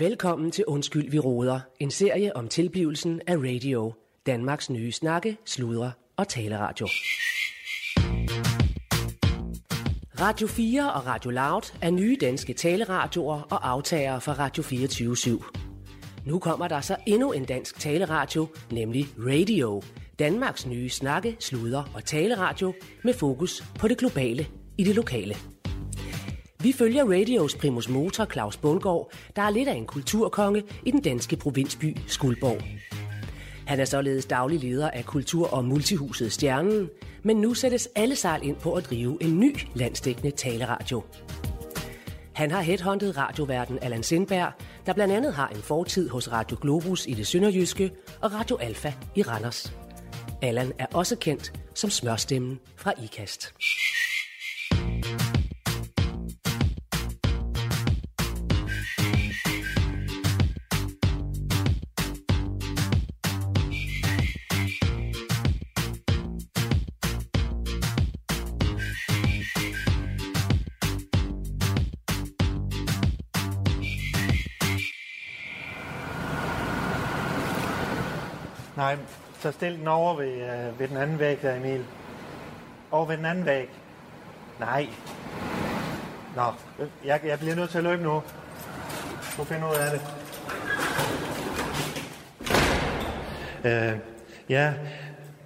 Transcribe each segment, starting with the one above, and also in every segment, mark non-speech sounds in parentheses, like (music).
Velkommen til Undskyld, vi råder. En serie om tilblivelsen af radio. Danmarks nye snakke, sludre og taleradio. Radio 4 og Radio Loud er nye danske taleradioer og aftagere fra Radio 24 /7. Nu kommer der så endnu en dansk taleradio, nemlig Radio. Danmarks nye snakke, sludre og taleradio med fokus på det globale i det lokale. Vi følger radios primus motor Claus Bundgaard, der er lidt af en kulturkonge i den danske provinsby Skuldborg. Han er således daglig leder af Kultur- og Multihuset Stjernen, men nu sættes alle sejl ind på at drive en ny landsdækkende taleradio. Han har headhunted radioverden Allan Sindberg, der blandt andet har en fortid hos Radio Globus i det sønderjyske og Radio Alfa i Randers. Allan er også kendt som smørstemmen fra IKAST. Nej, så stil den over ved, øh, ved den anden væg der, Emil. Over ved den anden væg. Nej. Nå, jeg, jeg bliver nødt til at løbe nu. Du finder ud af det. Øh, ja,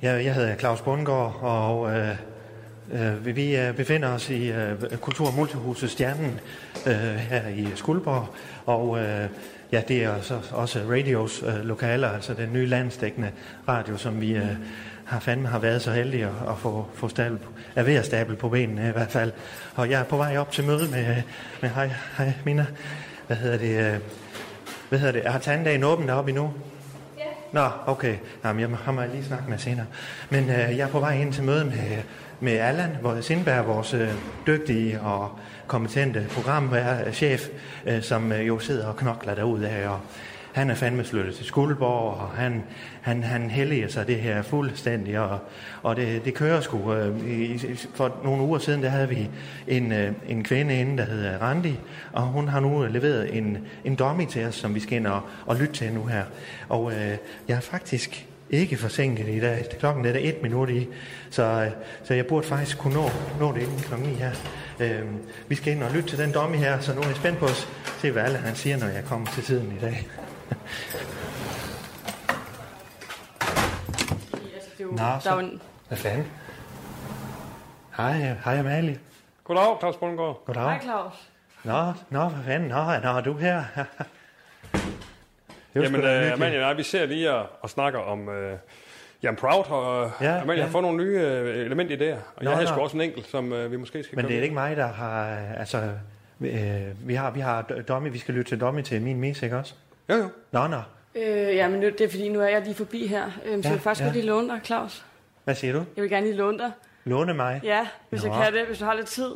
jeg, jeg hedder Claus Bundgaard, og øh, øh, vi øh, befinder os i øh, Kultur- og Multihuset Stjernen øh, her i Skuldborg, og øh, ja, det er så også radios øh, lokaler, altså den nye landsdækkende radio, som vi øh, har fandme har været så heldige at, at få, få stabel, er ved at stable på benene i hvert fald. Og jeg er på vej op til møde med, med hej, hej Mina, hvad hedder det, øh, hvad hedder det, har tanddagen åben deroppe endnu? Nå, okay. Jamen, jeg har mig lige snakket med senere. Men øh, jeg er på vej ind til møde med, med Allan hvor Sindberg, vores øh, dygtige og kompetente programchef, øh, som øh, jo sidder og knokler derude af. Og han er fandme flyttet til Skuldborg, og han, han, han helliger sig det her fuldstændig, og, og det, det kører sgu. Øh, for nogle uger siden, der havde vi en, en kvinde inde, der hedder Randi, og hun har nu leveret en, en dummy til os, som vi skal ind og, og lytte til nu her. Og øh, jeg er faktisk ikke forsinket i dag. Klokken er der et minut i, så, øh, så jeg burde faktisk kunne nå, nå det inden klokken 9 her. Øh, vi skal ind og lytte til den dummy her, så nu er jeg spændt på at se, hvad alle han siger, når jeg kommer til tiden i dag. (laughs) Nå, der er så, en, hvad fanden? Hej, hej Amalie. Goddag, Claus Bundgaard. Goddag. Hej Claus. Nå, nå, hvad fanden? Nå, nå er du her? (laughs) det Jamen, hyggeligt. Amalie og jeg, vi ser lige og, og snakker om uh, Jan Proud, og Ja, ja, Amalie ja. har fået nogle nye uh, elementidéer, og Nå, jeg har nå. sgu også en enkelt, som uh, vi måske skal Men det er ikke mig, der har... Altså, øh, vi har, vi har Dommy, vi skal lytte til Dommy til min mis, ikke også? Jo, jo. Nå, nå. Øh, ja, men nu- det er fordi, nu er jeg lige forbi her. Øhm, så Ja, jeg faktisk ja. godt lige låne dig, Claus. Hvad siger du? Jeg vil gerne lige låne dig. Låne mig? Ja, hvis Nå. jeg kan det, hvis du har lidt tid.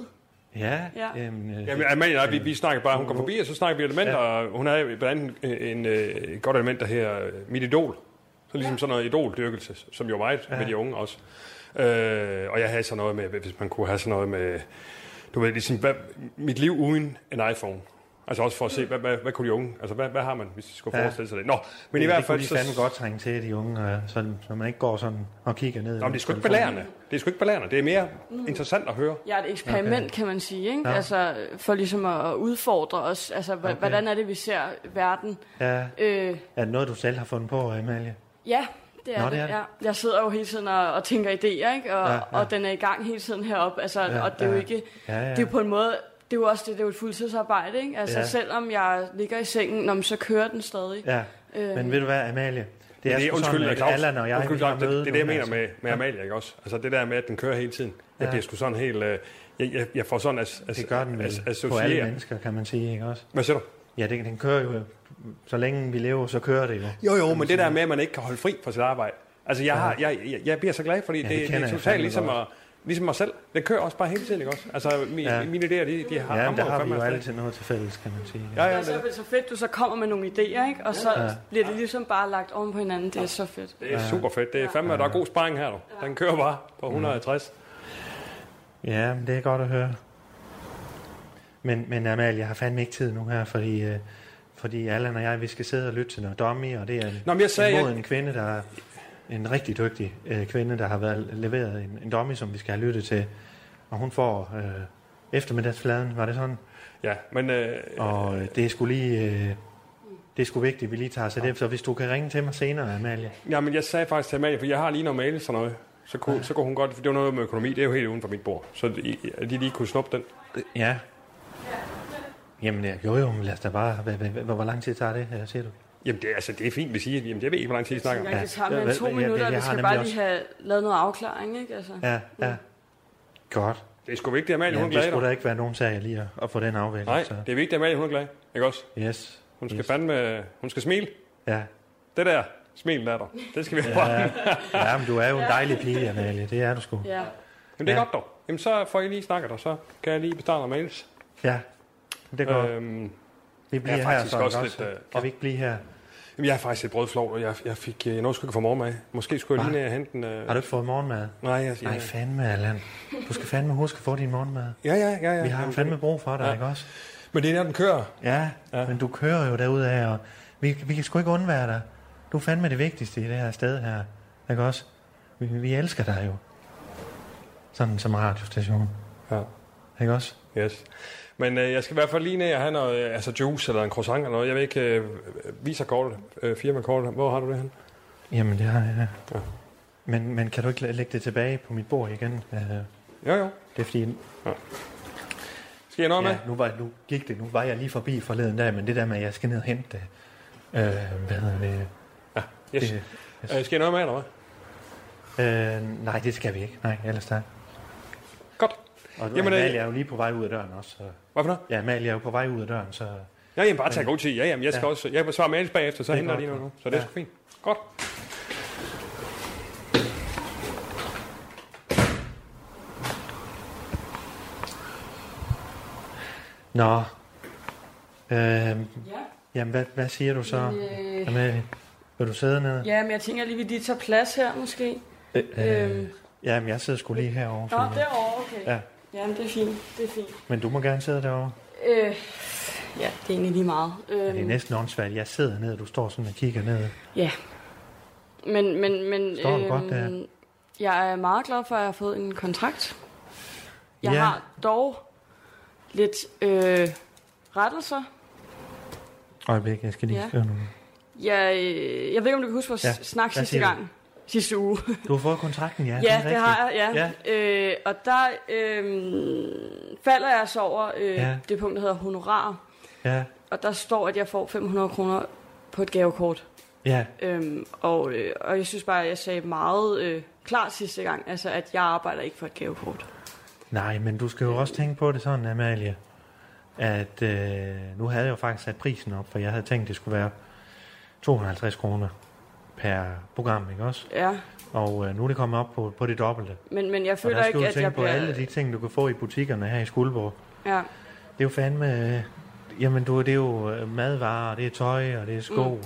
Ja. Ja. Øhm, øh, Jamen, Amalie jeg, vi, vi snakker bare, hun kommer forbi, og så snakker vi elementer, Ja. ja. og hun er blandt andet en, en, øh, et godt element, der her mit idol. Så ligesom sådan noget idoldyrkelse, som jo er meget Ja. ja. med de unge også. Øh, og jeg havde sådan noget med, hvis man kunne have sådan noget med, du ved, ligesom, hvad, mit liv uden en iPhone. Altså også for at se, hvad, hvad, hvad kunne de unge, altså hvad, hvad har man, hvis de skulle Ja. forestille sig det. Nå, men i det, hvert det fald... kunne de fandme godt trænge til, de unge, øh, så, så man ikke går sådan og kigger ned. Nå, men det er sgu ikke belærende. Det er sgu ikke belærende. Det er mere interessant at høre. Ja, et eksperiment, Okay. kan man sige. Ikke? Ja. Altså, for ligesom at udfordre os. Altså, okay. Okay. hvordan er det, vi ser verden? Ja. Øh, Er det noget, du selv har fundet på, Amalie? ja, det er, Nå, det. det er det. Ja. Jeg sidder jo hele tiden og, og tænker idéer, ikke? Og, Ja, ja, ja. og den er i gang hele tiden heroppe. Altså, Ja, ja, og det er jo ja. ikke... Ja, ja. Det er jo på en måde... Det er jo også det, det er jo et fuldtidsarbejde, ikke? Altså, Ja. selvom jeg ligger i sengen, men så kører den stadig. Ja, Øh, men ved du hvad, Amalie? Det er, det, sgu undskyld, sådan, at Claus, Allan og jeg, undskyld, Claus, det, det er det, jeg nu, mener altså. med, med Amalie, ikke også? Altså det der med, at den kører hele tiden. Ja. bliver sgu sådan helt... Øh, jeg, jeg, jeg får sådan as, as, Det gør den vel as, på alle mennesker, kan man sige, ikke også? Hvad siger du? Ja, den, den kører jo, så længe vi lever, så kører det jo. Jo, jo, men det der med, at man ikke kan holde fri fra sit arbejde. Altså, jeg, har, jeg, jeg, jeg bliver så glad, fordi Ja, det det, det, er totalt ligesom, at, ligesom mig selv. Det kører også bare hele tiden, ikke også? Altså, mi, Ja. ja. mine idéer, de, de har Ja, der har vi jo altid noget til fælles, kan man sige. Ja, ja, Ja, det, så er det så fedt, du så kommer med nogle idéer, ikke? Og så Ja. ja. bliver det ligesom bare lagt oven på hinanden. Det er så fedt. det er super fedt. Det er fandme, der er god sparring her, du. Den kører bare på 150. Ja, men det er godt at høre. Men, men Amalie, jeg har fandme ikke tid nu her, fordi øh, fordi Allan og jeg, vi skal sidde og lytte til noget dummy, og det er Nå, men jeg sagde, imod jeg- en kvinde, der er en rigtig dygtig øh, kvinde, der har været leveret en, en dummy, som vi skal have lyttet til. Og hun får øh, eftermiddagsfladen, var det sådan? Ja, men øh, Og øh, det er sgu lige... Øh, det er sgu vigtigt, at vi lige tager sig det. Så hvis du kan ringe til mig senere, Amalie. ja, men jeg sagde faktisk til Amalie, for jeg har lige noget mail sådan noget. Så kunne, så kunne hun godt, for det var noget med økonomi, det er jo helt uden for mit bord. Så de, de lige kunne snuppe den. Ja. Jamen, ja, jo jo, men lad os da bare... Hvor, hvor, hvor, hvor lang tid tager det, øh, siger du? Jamen, det, er- altså, det er fint, vi siger. Jamen, jeg ved ikke, hvor lang tid I snakker om. Jeg det tager Ja, mere end hvad- to jeg- minutter, og vi skal bare også- lige have lavet noget afklaring, ikke? Altså. Ja, ja. Godt. Det er sgu vigtigt, at Amalie, Ja, hun er det glad. skulle dog. da ikke være nogen sag lige at, at få den afvægt. Nej, Så. det er vigtigt, at Amalie, hun er glad. Ikke også? Yes. Hun skal Yes. fandme, hun skal smile. Ja. Det der, smil der, der. Det skal vi have. Ja. ja. ja, men du er jo en dejlig pige, Amalie. Det er du sgu. Ja. Jamen, det er Ja. godt dog. Jamen, så får I lige snakket, og så kan jeg lige bestarte noget mails. Ja. Det går. Øh, Øhm, vi bliver jeg er her faktisk sådan også også. lidt, øh, Kan vi ikke blive her? Jamen, jeg er faktisk lidt brødflov, og jeg, jeg fik øh, jeg nåede sgu ikke få morgenmad. Måske skulle jeg lige ned og hente den. Øh... Har du ikke fået morgenmad? Nej, jeg, Nej, fandme, Allan. Du skal fandme huske at få din morgenmad. ja, ja, ja, ja. Vi har Jamen, fandme brug for dig, Ja. ikke også? Men det er, når den kører. Ja, Ja. men du kører jo derude af, og vi, vi kan sgu ikke undvære dig. Du er fandme det vigtigste i det her sted her, ikke også? Vi, vi elsker dig jo. Sådan som radiostation, Ja. ikke også? Yes. Men øh, jeg skal i hvert fald lige ned og have noget, øh, altså juice eller en croissant eller noget. Jeg ved ikke, øh, viser kortet, øh, firmakortet. Hvor har du det hen? Jamen, det har jeg. Ja. Men, men kan du ikke læ- lægge det tilbage på mit bord igen? Uh, Jo, jo. det er fordi, Skal jeg noget med? ja, nu, var, nu gik det, nu var jeg lige forbi forleden dag, men det der med, at jeg skal ned og hente det, uh, hvad hedder det? Yes. det Øh, skal jeg noget med, eller hvad? uh, nej, det skal vi ikke. Nej, ellers tak. Og Jamen, jamen, øh, Amalie er jo lige på vej ud af døren også. Så. Hvad for noget? Ja, Amalie er jo på vej ud af døren, så... Ja, jamen, bare tag god tid. Ja, jamen, jeg skal Ja. også, jeg vil svare mails bagefter, så er henter lige noget nu. Så det er Ja. sgu fint. Godt. Nå. Øh, Ja. jamen, hvad, hvad siger du så, Øh, Amalie? Vil du sidde ned? ja, men jeg tænker lige, vi lige tager plads her, måske. Øh, Øhm. øh, jamen, jeg sidder sgu lige herovre. Nå, derovre, okay. Ja. Jamen, det er fint. Det er fint. men du må gerne sidde derovre. Øh, ja, det er egentlig lige meget. Ja, det er Øhm, næsten åndssvagt. Jeg sidder ned, og du står sådan og kigger ned. Ja. Men, men, men... øhm, Står du godt der? Jeg er meget glad for, at jeg har fået en kontrakt. Jeg Ja. har dog lidt øh, rettelser. Øjeblik, jeg skal lige Ja. skrive noget. Jeg, øh, jeg ved ikke, om du kan huske vores Ja, snak sidste gang. Sidste uge. Du har fået kontrakten, ja. (laughs) Ja, det, det, rigtigt. har jeg, ja. Ja. Øh, og der øh, falder jeg så over øh, Ja. det punkt, der hedder honorar. Ja, Og der står, at jeg får 500 kroner på et gavekort. ja, Øhm, og, øh, og jeg synes bare, at jeg sagde meget øh, klart sidste gang, altså at jeg arbejder ikke for et gavekort. Nej, men du skal jo også tænke på det sådan, Amalie, at øh, nu havde jeg jo faktisk sat prisen op, for jeg havde tænkt, det skulle være 250 kroner per program, ikke også? Ja, Og øh, nu er det kommet op på, på det dobbelte. men, men jeg føler ikke, at jeg på bliver... alle de ting, du kan få i butikkerne her i Skuldborg. Ja, Det er jo fandme... Øh, jamen, du, det er jo øh, madvarer, det er tøj, og det er sko, mm. og...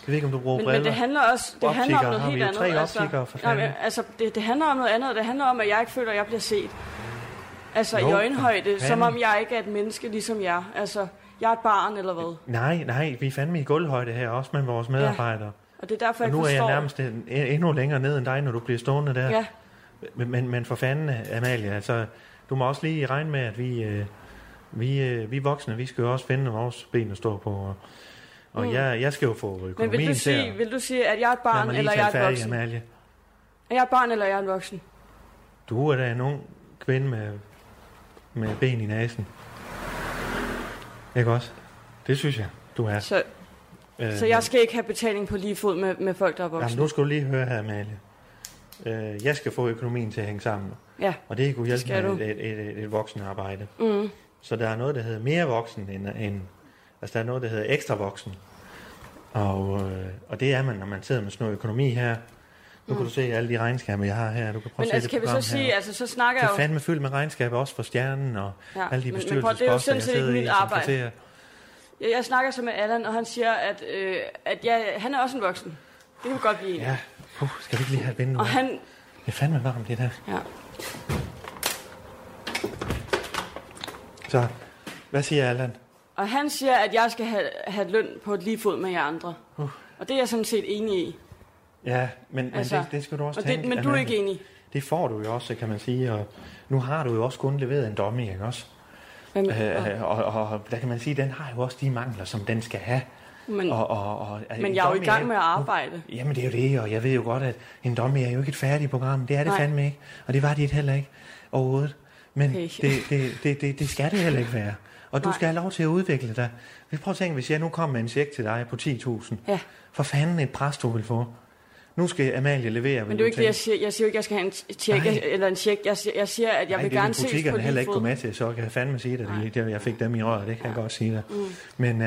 Jeg ved ikke, om du bruger men, briller. men det handler også det handler om noget helt andet. Tre altså, optikere, for nej, altså det, det handler om noget andet, det handler om, at jeg ikke føler, at jeg bliver set. Altså Jo, i øjenhøjde, som fanden. om jeg ikke er et menneske ligesom jer. Altså, jeg er et barn eller hvad. Nej, nej, vi er fandme i gulvhøjde her, også med vores medarbejdere. Og det er derfor, Og jeg nu er jeg forstår... nærmest en, endnu længere ned end dig, når du bliver stående der. Ja, Men, men, men for fanden, Amalie, altså, du må også lige regne med, at vi, øh, vi, øh, vi voksne, vi skal jo også finde vores ben at stå på. Og, og Mm. jeg, jeg skal jo få men økonomien vil du, til sige, at... vil du sige, at jeg er et barn, eller jeg er et færdig, voksen? Amalie. Er jeg et barn, eller jeg er en voksen? Du er da en ung kvinde med, med ben i næsen. Ikke også? Det synes jeg, du er. Så, Øh, så jeg skal ikke have betaling på lige fod med, med folk, der er voksne? Jamen, nu skal du lige høre her, Amalie. Øh, jeg skal få økonomien til at hænge sammen. Ja, Og det kunne hjælpe med et, et, et, et voksenarbejde. mm. Så der er noget, der hedder mere voksen end, end altså der er noget, der hedder ekstra voksen. Og, øh, og det er man, når man sidder med sådan noget økonomi her. Nu kan du se alle de regnskaber, jeg har her. Du kan prøve Mm. Men at se altså, det kan vi så sige, her. altså, så snakker Det jeg er jo... fandme fyldt med regnskaber, også for stjernen og Ja, alle de det er bestyrelsesposter, jeg sidder i som arbejde. Jeg, jeg snakker så med Allan, og han siger, at, øh, at jeg, han er også en voksen. Det kan vi godt blive enige. Ja, uh, skal vi ikke lige have et vindue? Og han... Det er fandme varmt, det der. Ja. Så, hvad siger Allan? Og han siger, at jeg skal have, have løn på et lige fod med jer andre. Uh. Og det er jeg sådan set enig i. Ja, men, men Altså, det, det skal du også Og tænke. det, men du er ikke enig. Det får du jo også, kan man sige. Og nu har du jo også kun leveret en dummy, ikke også? Hvem, Øh, og, og, og der kan man sige, at den har jo også de mangler, som den skal have. men, Og, og, og, men jeg er jo i gang med at arbejde. Nu, jamen det er jo det, og jeg ved jo godt, at en dummy er jo ikke et færdigt program. Det er det Nej. fandme ikke. Og det var det heller ikke overhovedet. Men Okay. det, det, det, det, det skal det heller ikke være. Og du Nej. skal have lov til at udvikle dig. Vi prøver at tænke, hvis jeg nu kom med en check til dig på 10.000. Ja. For fanden et pres, du vil få. Nu skal Amalie levere. Men det er jo ikke det, jeg siger. Jeg siger jo ikke, at jeg skal have en tjek, Nej. eller en check. Jeg siger, jeg siger at jeg Nej, vil gerne ses på butikkerne heller ikke gå med til, så kan jeg fandme sige. Det, det, jeg fik dem i røret, det kan jeg godt sige dig. Mm. Men uh,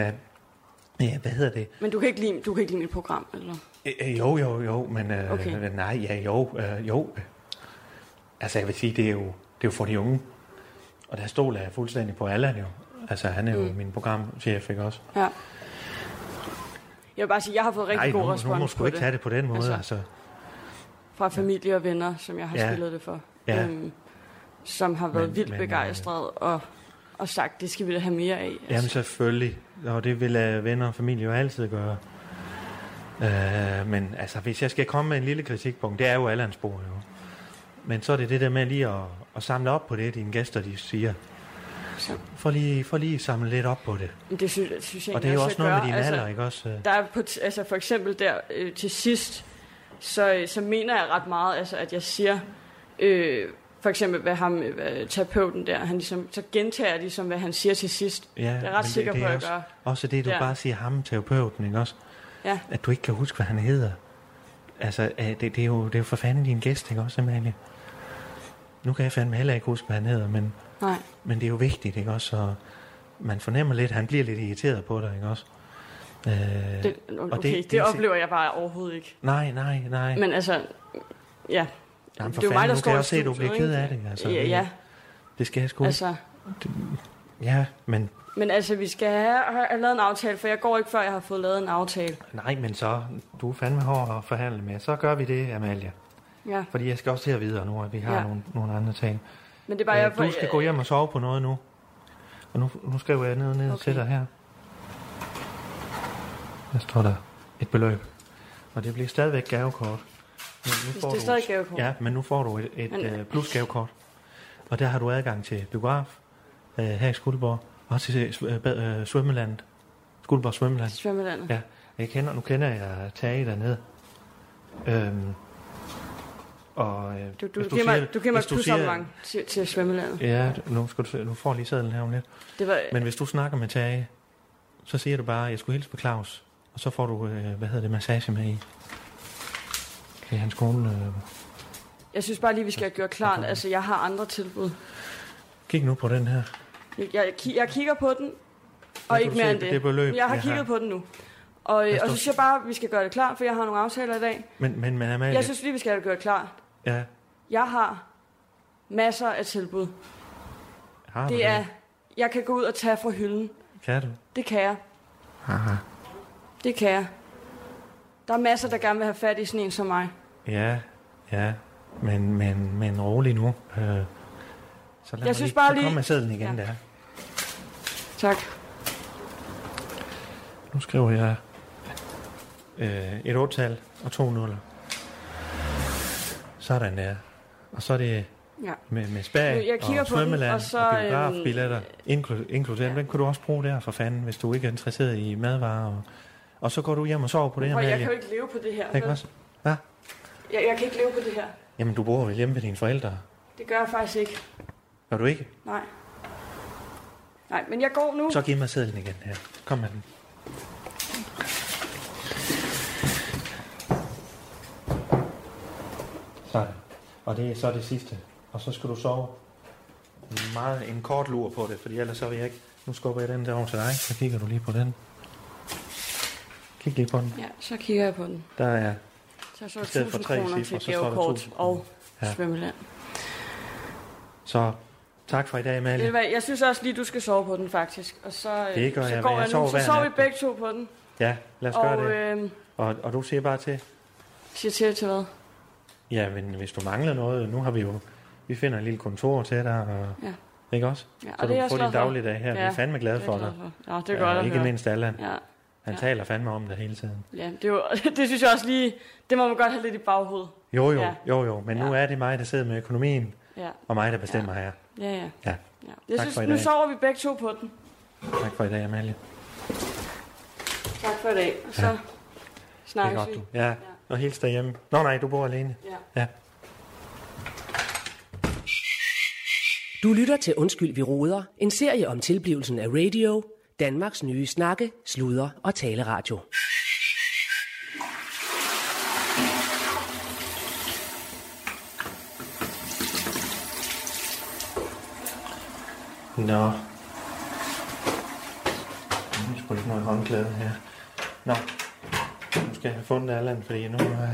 ja, hvad hedder det? Men du kan ikke lide, du kan ikke lide mit program, eller? Øh, øh, Jo, jo, jo, men uh, Okay. nej, ja, jo, uh, jo. Altså, jeg vil sige, det er jo, det er jo for de unge. Og der stoler jeg fuldstændig på Allan jo. Altså, han er jo Mm. min programchef, ikke også? Ja. Jeg vil bare sige, jeg har fået rigtig Nej, god må respons du på ikke det. tage det på den måde, Altså. altså. Fra familie og venner, som jeg har Ja. spillet det for. Ja. Øhm, som har været Men- vildt men, øh, begejstret og, og sagt, det skal vi da have mere af. Altså. Jamen selvfølgelig, og det vil uh, venner og familie jo altid gøre. Uh, men altså, hvis jeg skal komme med en lille kritikpunkt, det er jo Allans spor jo. Men så er det det der med lige at, at samle op på det, dine gæster de siger. Så, For lige, for lige samle lidt op på det. det synes, synes jeg Og det er jo også noget gør. med din altså, alder, ikke også? Der er på, altså for eksempel der øh, til sidst, så, øh, så mener jeg ret meget, altså at jeg siger, øh, for eksempel hvad ham, øh, hvad, terapeuten der, han ligesom, så gentager jeg ligesom, hvad han siger til sidst. Ja, Det er jeg ret sikker det på, er at også, gør. også det, du Ja. bare siger ham, terapeuten, ikke også? Ja. At du ikke kan huske, hvad han hedder. Altså, øh, det, det, er, jo, det er jo for fanden din gæst, ikke også, Amalie? Nu kan jeg fandme heller ikke huske, hvad han hedder, men, Nej. men det er jo vigtigt, ikke også? Og man fornemmer lidt, han bliver lidt irriteret på dig, ikke også? Øh, Det, okay, det- det, det det er- oplever jeg bare overhovedet ikke. nej, nej, nej. Men altså, ja. Jamen, for det er jo mig, der står i også se, at du studiet, bliver ked af det. Altså, ja, det, ja, det skal jeg sgu. Altså, ja, men Men altså, vi skal have, have lavet en aftale, for jeg går ikke, før jeg har fået lavet en aftale. nej, men så, du er fandme hård at forhandle med. Så gør vi det, Amalie. Ja, Fordi jeg skal også til at videre nu, at vi har ja. nogle, nogle andre ting. Men det er bare, jeg... Øh, du skal gå hjem og sove på noget nu. Og nu, nu skriver jeg ned, ned Okay. til dig her. Der står der et beløb. Og det bliver stadigvæk gavekort. Men nu Det er stadig gavekort. Ja, men nu får du et, et Men- øh, plusgavekort. Og der har du adgang til biograf øh, her i Skuldborg. Og til øh, øh, svømmelandet. Skuldborg Svømmeland. Svømmelandet. Ja, jeg kender, nu kender jeg Tage dernede. Øhm, og, øh, Du, du, hvis giver mig, du giver mig hvis du plusabonnement til, til svømmelandet. Ja, nu, skal du, nu får lige sadlen her om lidt. Det var, Men hvis du snakker med Tage, så siger du bare, at jeg skulle hilse på Claus. Og så får du, øh, hvad hedder det, massage med i. I hans kone. Øh. jeg synes bare lige, vi skal have gjort klart, altså jeg har andre tilbud. Kig nu på den her. Jeg, jeg, jeg kigger på den, og ikke du mere se end det. det beløb, jeg har jeg kigget har. på den nu. Og, øh, og så synes jeg bare, at vi skal gøre det klart, for jeg har nogle aftaler i dag. Men, men, men Amalie, Jeg synes lige, vi skal have det klart. Ja, Jeg har masser af tilbud. har du Det er, jeg kan gå ud og tage fra hylden. Kan du? Det kan jeg. Aha. Det kan jeg. Der er masser, der gerne vil have fat i sådan en som mig. Ja, ja. Men, men, men rolig nu. Øh, så lad Jeg mig synes lige, bare så lige- kom med sædlen igen Ja. der. Tak. Nu skriver jeg øh, et otal og to nuller. Sådan der. Og så er det Ja. med, med spag Nu, jeg kigger og på den, svømmeland og så, og biografbilletter øhm, inklu, inkluderet. Den kan du også bruge der for fanden, hvis du ikke er interesseret i madvarer. Og, og så går du hjem og sover på det her, Prøv, jeg kan jo ikke leve på det her. Ikke også? Hvad? Jeg, jeg kan ikke leve på det her. Jamen, du bor vel hjemme ved dine forældre. Det gør jeg faktisk ikke. Gør du ikke? Nej. Nej, men jeg går nu. Så giv mig sædlen igen her. Kom med den. Sådan. Og det er så det sidste. Og så skal du sove meget en kort lur på det, fordi ellers så vil jeg ikke... Nu skubber jeg den der over til dig, så kigger du lige på den. Kig lige på den. Ja, så kigger jeg på den. Der er... Så så I stedet for 1000 tre kroner cifre, til så står der gavekort 1000 og Ja. svømmeland. Så tak for i dag, Ved du Amalie. hvad, Jeg synes også lige, du skal sove på den, faktisk. Og så, øh, Det gør så jeg, går jeg nu. sover Så sover vi begge to på den. Ja, lad os gøre Og det. øh, Og, og du siger bare til, siger til til hvad? Ja, men hvis du mangler noget, nu har vi jo, vi finder en lille kontor til dig, og Ja. Ikke også? Ja, og så det du er kan få din dagligdag her. Ja. Vi er fandme glade for dig. for. Ja, det er godt Ja, ikke høre. mindst Allan. Ja, Han Ja. taler fandme om det hele tiden. ja det, er jo, (laughs) det synes jeg også lige, det må man godt have lidt i baghovedet. Jo, jo, Ja. jo, jo. Men nu Ja. er det mig, der sidder med økonomien, Ja, og mig, der bestemmer her. ja, ja. Ja. ja. Jeg Tak synes, for i nu dag. sover vi begge to på den. Tak for i dag, Amalie. Tak for i dag. Og så Ja. ja. Det snakkes godt, vi. du. Ja, og hils derhjemme. Nå nej, du bor alene. Ja. Ja. Du lytter til Undskyld, vi råder, en serie om tilblivelsen af radio, Danmarks nye snakke, sludre og taleradio. Nå. Nu er sgu ikke noget håndklæde her. Nå. Skal jeg have fundet Allan, fordi nu er,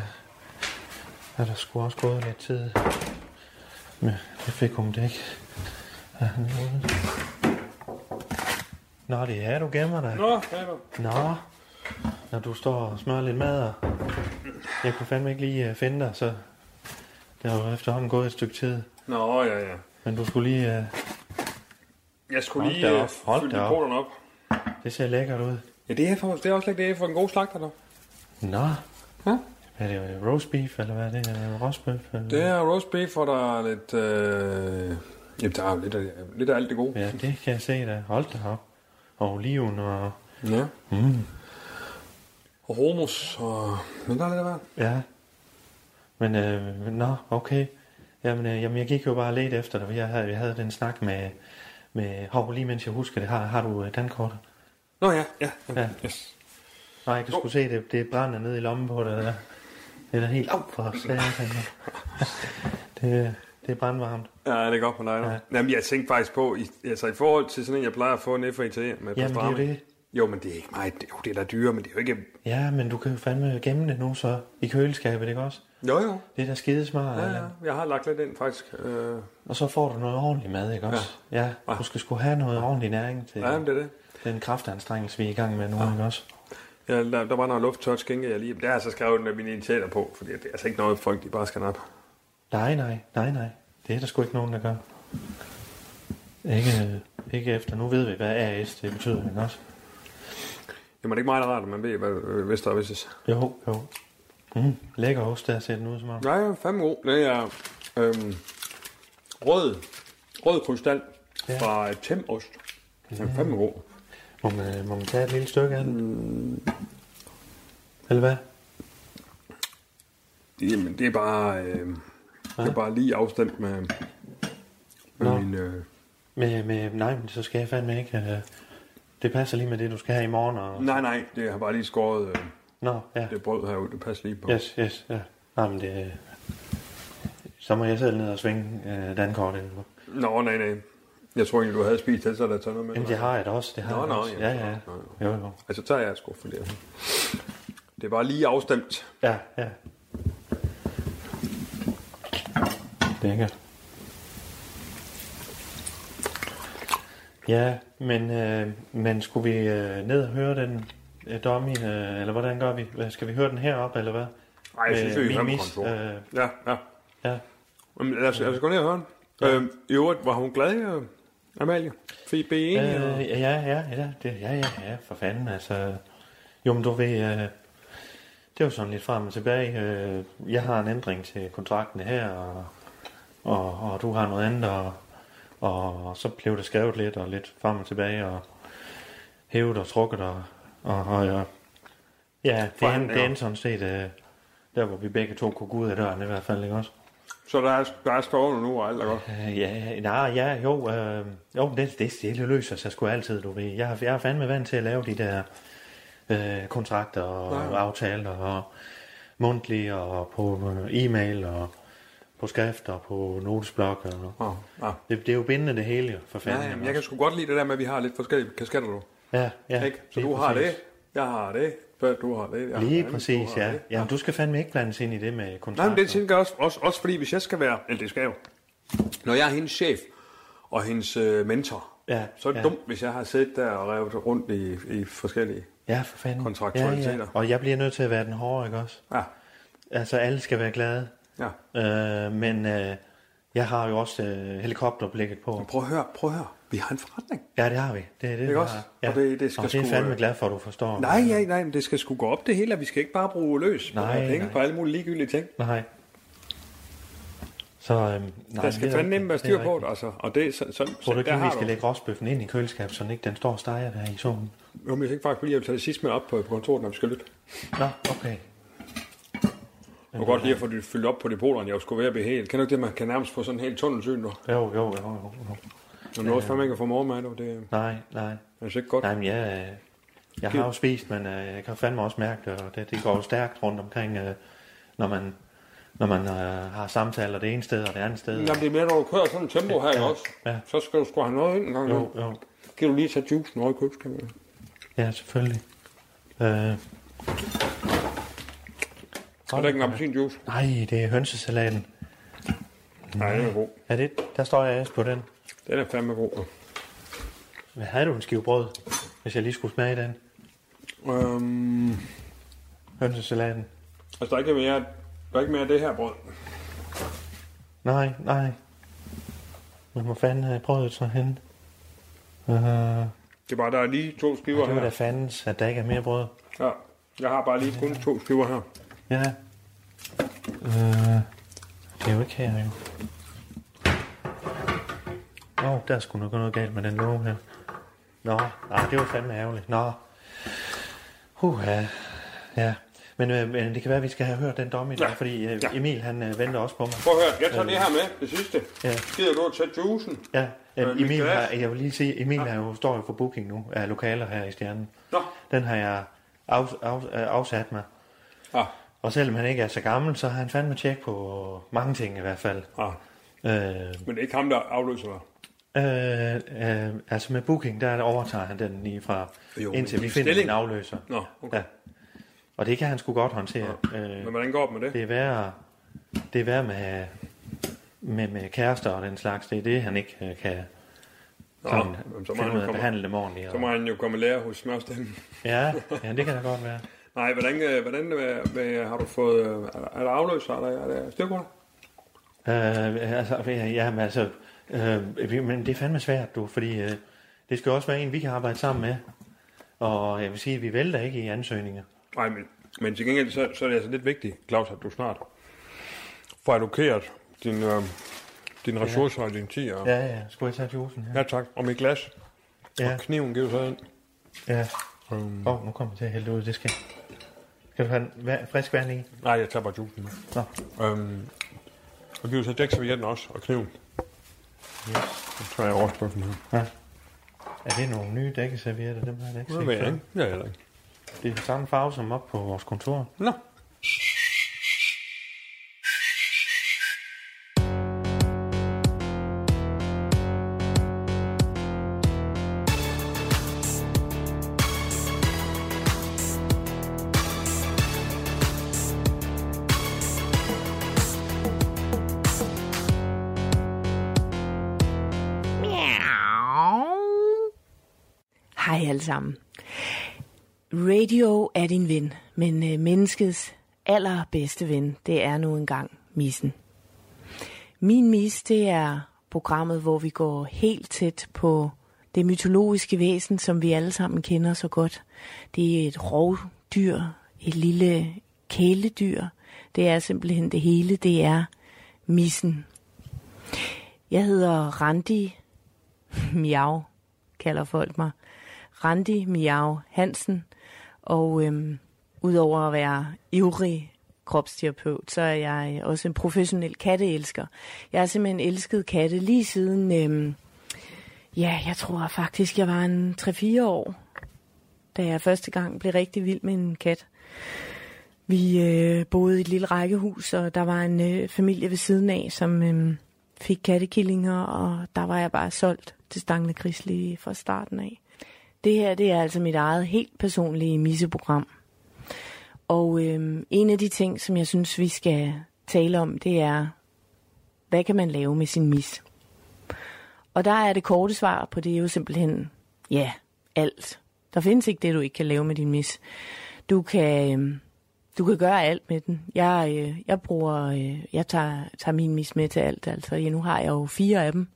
er der sgu også gået lidt tid. Men det fik hun det ikke. Er han ude? Nå, det er du gemmer dig. Nå, ja, nå. Nå. Når du står og smører lidt mad, og jeg kunne fandme ikke lige uh, finde dig, så det har jo efterhånden gået et stykke tid. Nå, ja, ja. Men du skulle lige... Uh, Jeg skulle Hold lige da øh, op, hold fylde op. op. det ser lækkert ud. Ja, det er, for, det er også lidt det er for en god slagter, der. Nå. Ja. Er det roast beef, eller hvad er det? Er det rostbøf? Eller? Det er roast beef, og der er lidt... Øh... Jamen, der er lidt af, lidt af alt det gode. Ja, det kan jeg se da. Hold da op. Og oliven og... Ja. Mm. Og hummus, og... Men der er lidt af hvert. Ja. Men, øh, nå, okay. Jamen, øh, jamen, jeg gik jo bare lidt efter dig. Jeg havde, jeg havde den snak med... med hov, lige mens jeg husker det. Har, har du øh, dankortet? Nå ja, ja. Ja. ja. Yes. Nej, jeg kan sgu se, det, det brænder ned i lommen på dig der. Det er da helt... Au, for satan. det, det er brandvarmt. Ja, det er godt med dig. Ja. Ja. Jamen, jeg tænkte faktisk på, i, altså i forhold til sådan en, jeg plejer at få en FAT med Jamen, det er det. Jo, men det er ikke meget. Det, jo, det er da dyre, men det er jo ikke... Ja, men du kan jo fandme gemme det nu så i køleskabet, ikke også? Jo, jo. Det er da skidesmart, Ja, ja. Jeg har lagt lidt ind, faktisk. Øh, Og så får du noget ordentligt mad, ikke også? Ja. ja. Du skal sgu have noget ordentlig næring til ja, det er det. den kraftanstrengelse, vi er i gang med nu, ja. ikke også? Ja, der, der var noget lufttørt skænke, jeg lige... Det har jeg så skrevet mine initialer på, fordi det er altså ikke noget, folk de bare skal nappe. Nej, nej, nej, nej. Det er der sgu ikke nogen, der gør. Ikke, ikke efter. Nu ved vi, hvad AS det betyder, ikke også? Jamen, det er ikke meget rart, at man ved, hvad øh, hvis der er hvis Jo, jo. Mm, lækker ost, der ser den ud som om. Nej, ja, fandme god. Det er øhm, rød, rød krystal Ja. ja. fra Temost. Den er fandme god. Må man, må man tage et lille stykke af den? Eller hvad? Jamen, det er bare, øh, det er bare lige afstemt med, med Nå. min... Øh, Med, med, nej, men så skal jeg fandme ikke. Uh, det passer lige med det, du skal have i morgen. Og... nej, nej, det har bare lige skåret øh, Nå, ja. det brød herude. Det passer lige på. Yes, yes, ja. Nej, men det... Så må jeg selv ned og svinge uh, dankortet. Nå, nej, nej. Jeg tror egentlig, du havde spist det, så der tager noget med. Jamen, det har jeg da også. Det har Nå, jeg nå, også. ja, ja, ja. Jo, jo. Altså, tager jeg sgu for det. Det er bare lige afstemt. Ja, ja. Lækkert. Ja, men, øh, men skulle vi øh, ned og høre den øh, dummy, øh, eller hvordan gør vi? Skal vi høre den heroppe, eller hvad? Nej, jeg synes, Med vi er kontor. øh, Ja, ja. Ja, Jamen, lad os, lad os gå ned og høre den. Ja. Øhm, I øvrigt, var hun glad, øh, Amalie? Fik B1? øh, ja, ja, ja, det, ja, ja, ja, for fanden, altså. Jo, men du ved, øh, det er jo sådan lidt frem og tilbage. Øh, jeg har en ændring til kontrakten her, og, og, og du har noget andet, og, og så blev det skrevet lidt, og lidt frem og tilbage, og hævet og trukket, og, og, og ja, ja, det er, Forhandlinger. det er sådan set, øh, der hvor vi begge to kunne gå ud af døren i hvert fald, ikke også? Så der er, der er stående nu, og alt er godt. Øh, ja, nej, ja, jo, øh, jo, det, det, det løser sig sgu altid, du ved. Jeg, har- jeg er fandme vant til at lave de der øh, kontrakter og Ja, ja. aftaler og mundtlige og på øh, e-mail og på skrift og på notesblok. Og, Oh, ja. det, det er jo bindende det hele, for Ja, fanden. jamen, jeg kan sgu godt lide det der med, at vi har lidt forskellige kasketter, du. ja, ja, Ikke? Så du har præcis. det, jeg har det, så du har det. Jeg Lige har præcis, det, ja. det. Jamen, du skal fandme ikke blandes ind i det med Nej, kontrakter. men det tænker jeg også, også, også fordi, hvis jeg skal være, eller det skal jeg jo, når jeg er hendes chef og hendes øh, mentor, Ja, så er det ja. dumt, hvis jeg har siddet der og revet rundt i, i forskellige... Ja, for fanden. kontraktualiteter. Ja, ja. Og jeg bliver nødt til at være den hårde, ikke også? Ja, Altså, alle skal være glade. ja. Øh, men øh, Jeg har jo også øh, helikopterblikket på. Prøv at høre, prøv at høre. Vi har en forretning. Ja, det har vi. Det er det, Ikke også? har. Og Ja. det- det skal og det er fandme øh, glad for, at du forstår. Nej, ja, nej, men det skal sgu gå op det hele, og vi skal ikke bare bruge løs på Nej, penge nej. på alle mulige ligegyldige ting. Nej. Så, øhm, nej, Der skal fandme rigtigt. være styr på det, altså. Og det, så, så, Tror du ikke, at vi skal du. lægge rostbøffen ind i køleskabet, så den ikke den står og steger der i solen? Jo, men jeg tænkte faktisk, jeg vil tage det sidste med op på, på kontoret, når vi skal lytte. Nå, okay. Jeg kunne godt lige at få det fyldt op på depoterne. Jeg skulle ved at blive helt... Kan du ikke det, man kan nærmest få sådan en helt tunnelsyn nu? Jo, jo, jo, jo. jo. Når noget fandme ikke kan få morgenmad, nu, det er Nej, nej. altså ikke godt. Nej, men jeg, øh, jeg har jo spist, men øh, jeg kan fandme også mærke det, og det, det går jo stærkt rundt omkring, øh, når man, når man øh, har samtaler det ene sted og det andet sted. Jamen, det er mere, når du kører sådan en tempo her, ja. også? Ja. Så skal du sgu have noget ind en gang. Jo, Jo. Kan du lige tage juicen over i købskabet? Ja, selvfølgelig. Øh, Er der ikke en appelsinjuice? nej, det er hønsesalaten. Nej, den er god. Er det, der står jeg på den. Den er fandme god. Hvad havde du en skive brød, hvis jeg lige skulle smage den? Øhm, Hønsesalaten. altså, der er ikke mere, der er ikke mere af det her brød. Nej, nej. Men hvor fanden er brødet så henne? Uh, Det er bare, der er lige to skiver det var da her. fandens, at der ikke er mere brød. Ja. Jeg har bare lige kun to skiver her. Ja. Øh, det er jo ikke her, jo. Åh, oh, der skulle nok gå noget galt med den låge her. Nå, nej, det var fandme ærgerligt. Nå. Uh, ja. ja. Men, øh, men det kan være, at vi skal have hørt den dom i dag, Ja. fordi øh, Ja. Emil, han øh, venter også på mig. Prøv at høre, jeg tager det her med, det sidste. Ja. Gider du at tage juicen? Ja, Øh, øh, Emil, har, jeg vil lige sige, Emil har jo, står jo for booking nu af lokaler her i Stjernen. Nå. Den har jeg af, af, øh, afsat mig. Ja. Og selvom han ikke er så gammel, så har han fandme tjek på mange ting i hvert fald. ja. Øh, Men det er ikke ham, der afløser dig. Øh, øh, altså med booking, der overtager han den lige fra, Jo, jo, indtil vi finder en afløser. Nå, okay. Ja. Og det kan han sgu godt håndtere. Øh, Men hvordan går det med det? det er værre, det er værre med, med, med kærester og den slags. Det er det, han ikke øh, kan Nå, sådan, så må finde han ud af at komme- behandle dem ordentligt. Så må Og, han jo komme lære hos smørstanden. ja, ja, det kan da godt være. (laughs) Nej, hvordan, øh, hvordan øh, hvad, har du fået... øh, Er er der afløser? Er der, er der styrkunder? Øh, altså, ja, men altså, øh, men det er fandme svært, du, fordi øh, det skal også være en, vi kan arbejde sammen med. Og jeg vil sige, at vi vælter ikke i ansøgninger. Nej, men, men til gengæld så, så er det altså lidt vigtigt, Claus, at du snart får allokeret din, øh, din ressourcer og din tid. Og, Ja, ja, skulle jeg tage juicen her? ja, tak. Og mit glas Ja, og kniven giver så ind. ja. Um, Åh, oh, nu kommer jeg til at hælde det ud, det skal Skal du have en frisk vand i? nej, jeg tager bare juicen nu. Nå, Um, og giver så dækservietten også, og kniven. Yes. Så tager jeg årsbøffen her. Er det nogle nye dækkeservietter? Dem har jeg da ikke Det set ved jeg før. ikke. Ja, eller ikke. Det er samme farve som op på vores kontor. Nå. Sammen. Radio er din ven, men øh, menneskets allerbedste ven, det er nu engang missen. Min mis, det er programmet, hvor vi går helt tæt på det mytologiske væsen, som vi alle sammen kender så godt. Det er et rovdyr, et lille kæledyr. Det er simpelthen det hele, det er missen. Jeg hedder Randi (laughs) Miau, kalder folk mig. Randi Miau Hansen. Og øhm, udover at være ivrig kropsterapeut, så er jeg også en professionel katteelsker. Jeg har simpelthen elsket katte lige siden, øhm, ja, jeg tror faktisk, jeg var en 3-4 år, da jeg første gang blev rigtig vild med en kat. Vi øh, boede i et lille rækkehus, og der var en øh, familie ved siden af, som øh, fik kattekillinger, og der var jeg bare solgt til Stangle Grisli fra starten af. Det her, det er altså mit eget helt personlige misseprogram. Og øhm, en af de ting, som jeg synes, vi skal tale om, det er, hvad kan man lave med sin mis? Og der er det korte svar på det er jo simpelthen, ja, alt. Der findes ikke det, du ikke kan lave med din mis. Du kan øhm, Du kan gøre alt med den. Jeg, øh, jeg bruger, øh, jeg tager, tager min mis med til alt. Altså, ja, nu har jeg jo fire af dem.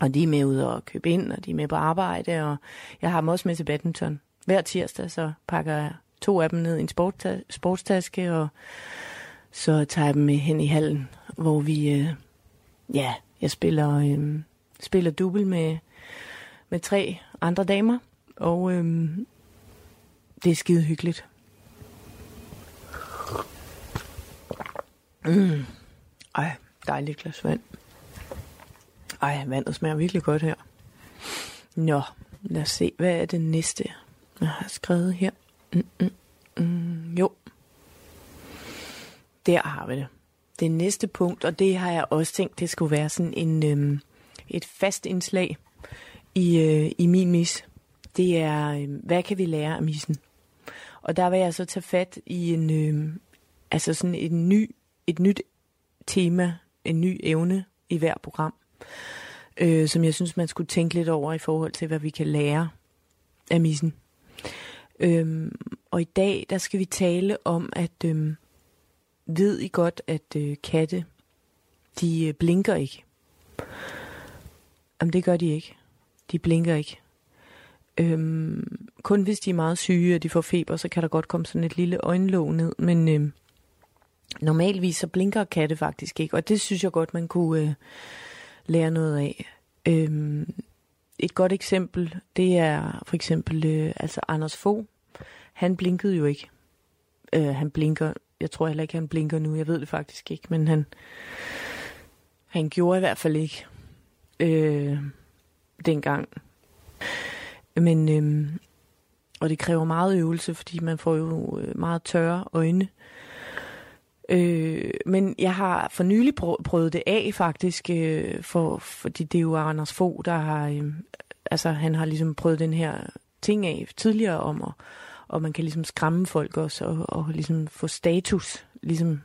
Og de er med ud og købe ind, og de er med på arbejde, og jeg har dem også med til badminton. Hver tirsdag, så pakker jeg to af dem ned i en sportta- sportstaske, og så tager jeg dem med hen i hallen, hvor vi, øh, ja, jeg spiller, øh, spiller dubbel med, med tre andre damer, og øh, det er skide hyggeligt. Mm. Ej, dejligt glas vand. Ej, vandet smager virkelig godt her. Nå, lad os se, hvad er det næste, jeg har skrevet her. Mm, mm, mm, jo. Der har vi det. Det næste punkt, og det har jeg også tænkt, det skulle være sådan en, øhm, et fast indslag i, øh, i min mis. Det er, øh, hvad kan vi lære af missen? Og der vil jeg så tage fat i en, øh, altså sådan en ny, et nyt tema, en ny evne i hver program, øh, som jeg synes, man skulle tænke lidt over i forhold til, hvad vi kan lære af missen. Øhm, og i dag, der skal vi tale om, at øhm, ved I godt, at øh, katte, de øh, blinker ikke. Jamen, det gør de ikke. De blinker ikke. Øhm, kun hvis de er meget syge, og de får feber, så kan der godt komme sådan et lille øjenlåg ned, men øhm, normalvis så blinker katte faktisk ikke, og det synes jeg godt, man kunne øh, lære noget af. Øhm, et godt eksempel, det er for eksempel øh, altså Anders Fogh. Han blinkede jo ikke. Øh, han blinker, jeg tror heller ikke, han blinker nu, jeg ved det faktisk ikke, men han, han gjorde i hvert fald ikke øh, dengang. Men, øh, og det kræver meget øvelse, fordi man får jo øh, meget tørre øjne. Øh, Øh, men jeg har for nylig prøvet det af faktisk, øh, for, fordi det er jo Anders Fogh, der har, øh, altså han har ligesom prøvet den her ting af tidligere om, og, og man kan ligesom skræmme folk også, og, og ligesom få status, ligesom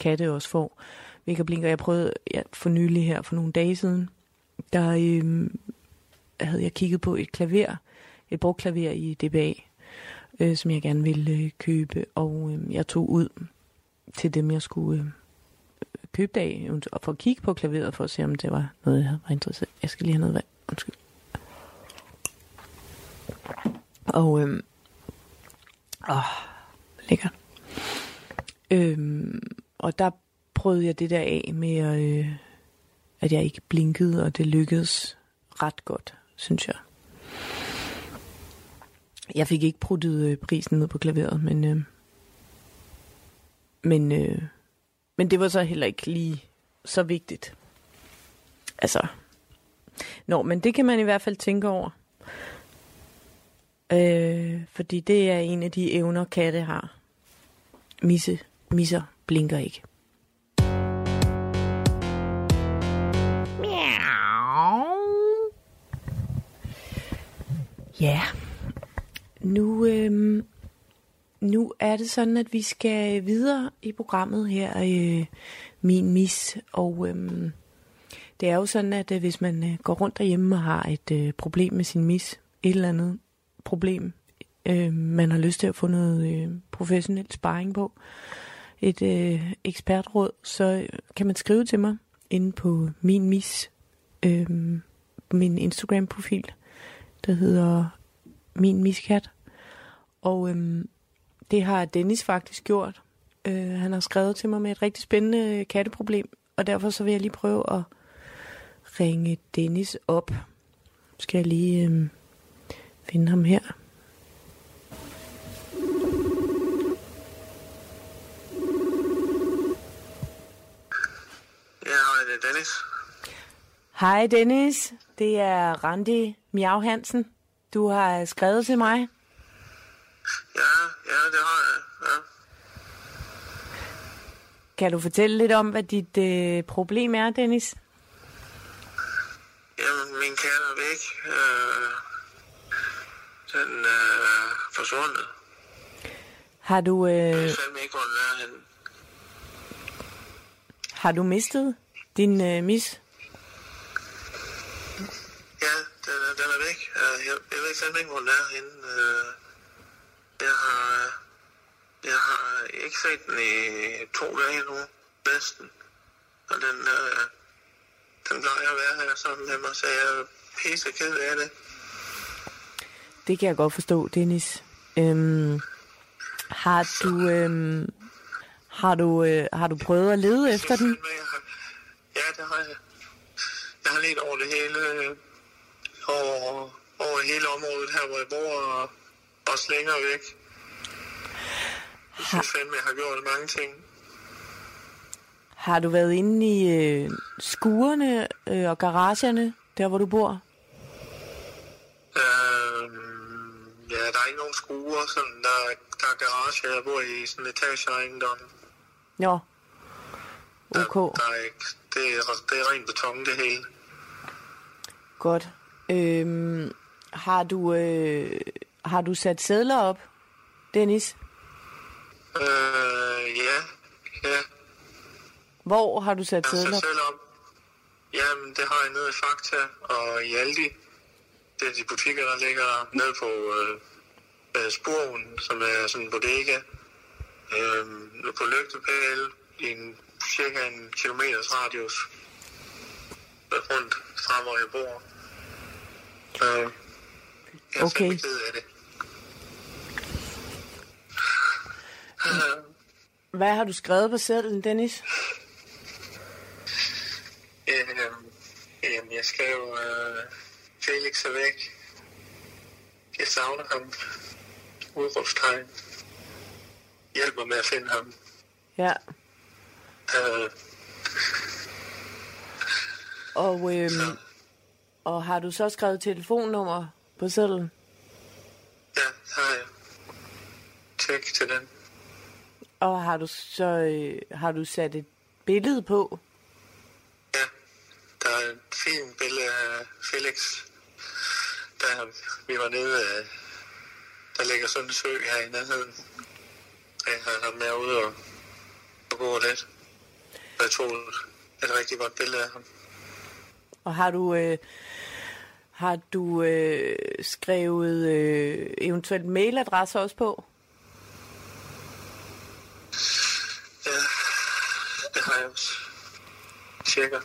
katte også får. Væk og blinker. Jeg prøvede ja, for nylig her, for nogle dage siden, der øh, havde jeg kigget på et klaver, et brugt klaver i DBA, øh, som jeg gerne ville øh, købe, og øh, jeg tog ud til dem, jeg skulle øh, købe dag, og for at kigge på klaveret, for at se, om det var noget, jeg var interesseret Jeg skal lige have noget vand. Undskyld. Og, øh, åh, lækkert. Øh, og der prøvede jeg det der af med, øh, at jeg ikke blinkede, og det lykkedes ret godt, synes jeg. Jeg fik ikke pruttet øh, prisen ned på klaveret, men, øh, men, øh, men det var så heller ikke lige så vigtigt. Altså, nå, men det kan man i hvert fald tænke over. Øh, fordi det er en af de evner, katte har. Misse, misser blinker ikke. Ja, nu, øh, nu er det sådan, at vi skal videre i programmet her, øh, min mis, og øh, det er jo sådan, at øh, hvis man øh, går rundt derhjemme og har et øh, problem med sin mis, et eller andet problem, øh, man har lyst til at få noget øh, professionel sparring på, et øh, ekspertråd, så øh, kan man skrive til mig inde på min mis, øh, min Instagram-profil, der hedder min miskat. Og øh, det har Dennis faktisk gjort. Øh, han har skrevet til mig med et rigtig spændende katteproblem, og derfor så vil jeg lige prøve at ringe Dennis op. Skal jeg lige øh, finde ham her. Ja, hej, det er Dennis. Hej Dennis, det er Randi Miau Hansen. Du har skrevet til mig. Ja, ja, det har jeg, ja. Kan du fortælle lidt om, hvad dit øh, problem er, Dennis? Jamen, min kat er væk. Øh, den er øh, forsvundet. Har du, Jeg øh, ved fandme ikke, hvor den er henne. har du mistet din øh, mis? Ja, den er, den er væk. Øh, Jeg, jeg ved fandme ikke, hvor den er henne. Øh, Jeg har, jeg har ikke set den i to dage nu, næsten. Og den, øh, den plejer at være her sammen med mig, så jeg er pisse ked af det. Det kan jeg godt forstå, Dennis. Øhm, har du, øhm, har du, øh, har du prøvet at lede efter den? Ja, det har jeg. Jeg har let over det hele, øh, over, over hele området her, hvor jeg bor, og også længere væk. Jeg synes fandme, jeg har gjort mange ting. Har du været inde i øh, skuerne øh, og garagerne, der hvor du bor? Øhm, ja, der er ikke nogen skruer, sådan, der, der er garage, jeg bor i sådan en etageejendom. Jo. Der, Ok, der er ikke, det, er, det er ren beton, det hele. godt. Øhm, har du øh, har du sat sædler op, Dennis? Øh, ja, ja. Hvor har du sat Jeg sædler op? selv op. Jamen, det har jeg nede i Fakta og i Aldi. Det er de butikker, der ligger nede på øh, øh, Sporen, som er sådan en bodega. Øh, på lygtepæle i en cirka en kilometers radius rundt fra, hvor jeg bor. Øh, jeg er Okay. ked af det. Hvad har du skrevet på sædlen, Dennis? Øhm, jamen, jeg skrev, øh, Felix er væk. Jeg savner ham. Udråbstegn. Hjælp mig med at finde ham. Ja. Øh, Og, øhm, og har du så skrevet telefonnummer på sædlen? ja, har jeg. Tjek til den. Og har du så øh, har du sat et billede på? Ja, der er et fint billede af Felix. Der vi var nede, øh, der ligger sådan en sø her i nærheden. Jeg har ham med ude og, og gå lidt. Jeg tog et, et rigtig godt billede af ham. Og har du øh, har du øh, skrevet øh, eventuelt mailadresse også på? Ja, det har jeg også. Cirka.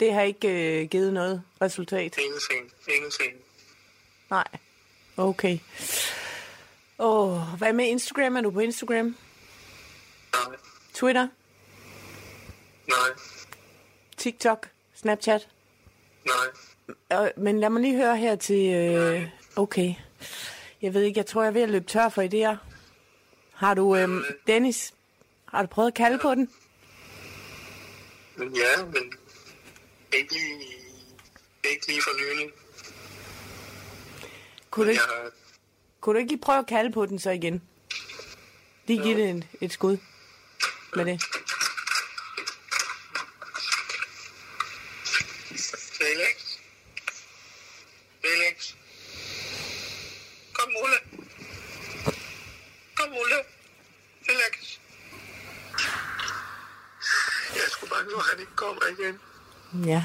Det har ikke øh, givet noget resultat. Ingenting. Ingenting. Nej. Okay. Åh, hvad med Instagram? Er du på Instagram? Nej. Twitter? Nej. TikTok? Snapchat? Nej. Øh, men lad mig lige høre her til... Øh, okay. Jeg ved ikke, jeg tror, jeg er ved at løbe tør for idéer. Har du, øh, Dennis, har du prøvet at kalde på den? Ja, men ikke lige, ikke lige for nylig. Kunne du, ikke, har, kunne du ikke lige prøve at kalde på den så igen? Lige give det et, et skud med det. Felix. Felix. Kom, Ulle. Kom, Ulle. Felix. Skulle bare nu, at han ikke kommer igen. Ja.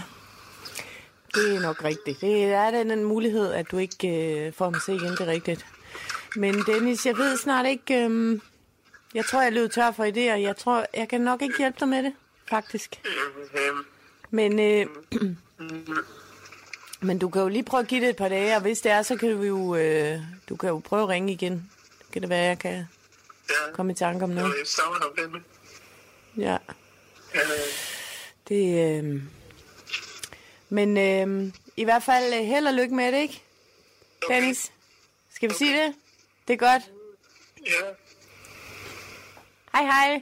Det er nok rigtigt. Det er den en mulighed, at du ikke øh, får ham se igen, det er rigtigt. Men Dennis, jeg ved snart ikke... Øh, jeg tror, jeg løb tør for idéer. Jeg tror, jeg kan nok ikke hjælpe dig med det, faktisk. Men, øh, (clears throat) men du kan jo lige prøve at give det et par dage, og hvis det er, så kan du jo, øh, du kan jo prøve at ringe igen. Kan det være, jeg kan ja, komme i tanke om noget? jeg savner ham. Ja, det... Øh, men øh, i hvert fald øh, held og lykke med det, ikke? Dennis, skal vi sige det? Det er godt. ja. Hej, hej.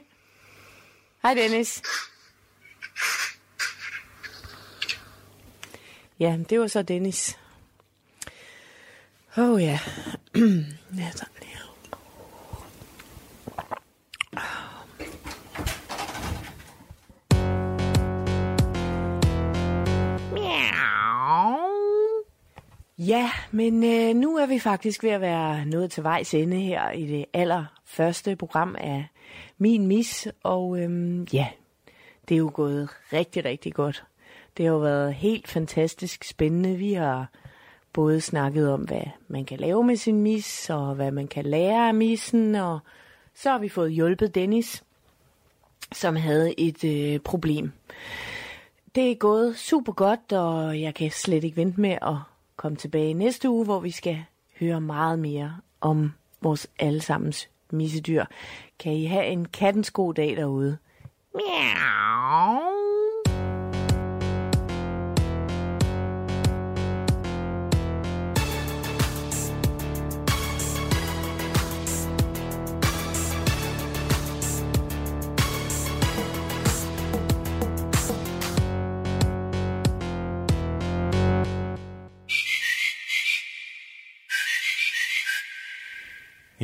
Hej, Dennis. Ja, det var så Dennis. Åh oh, ja. (clears throat) ja, sådan Ja, men øh, nu er vi faktisk ved at være nået til vejs ende her i det allerførste program af Min Mis. Og øhm, ja, det er jo gået rigtig, rigtig godt. Det har jo været helt fantastisk spændende. Vi har både snakket om, hvad man kan lave med sin mis, og hvad man kan lære af missen, og så har vi fået hjulpet Dennis, som havde et øh, problem. Det er gået super godt, og jeg kan slet ikke vente med at komme tilbage næste uge, hvor vi skal høre meget mere om vores allesammens missedyr. Kan I have en kattens god dag derude? Miau.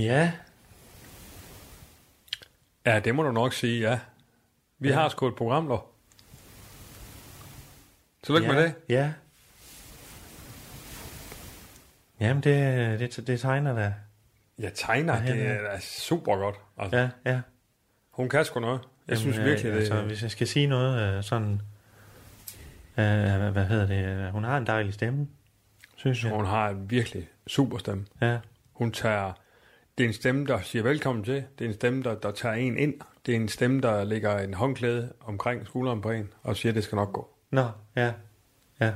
Ja, Ja, det må du nok sige, ja. Vi ja. har sgu et program, dog. Tillykke ja, med det. Ja. Jamen, det, det, det tegner da. Jeg tegner, Ja, det ja. er da super godt. Altså, Ja, ja. Hun kan sgu noget. Jeg Jamen, synes øh, virkelig, det Altså, hvis jeg skal sige noget øh, sådan... Øh, hvad hedder det? øh, Hun har en dejlig stemme, synes jeg. hun har en virkelig super stemme. Ja, Hun tager... Det er en stemme, der siger velkommen til. Det er en stemme, der, der tager en ind. Det er en stemme, der lægger en håndklæde omkring skulderen på en, og siger, at det skal nok gå. Nå, ja. Ja.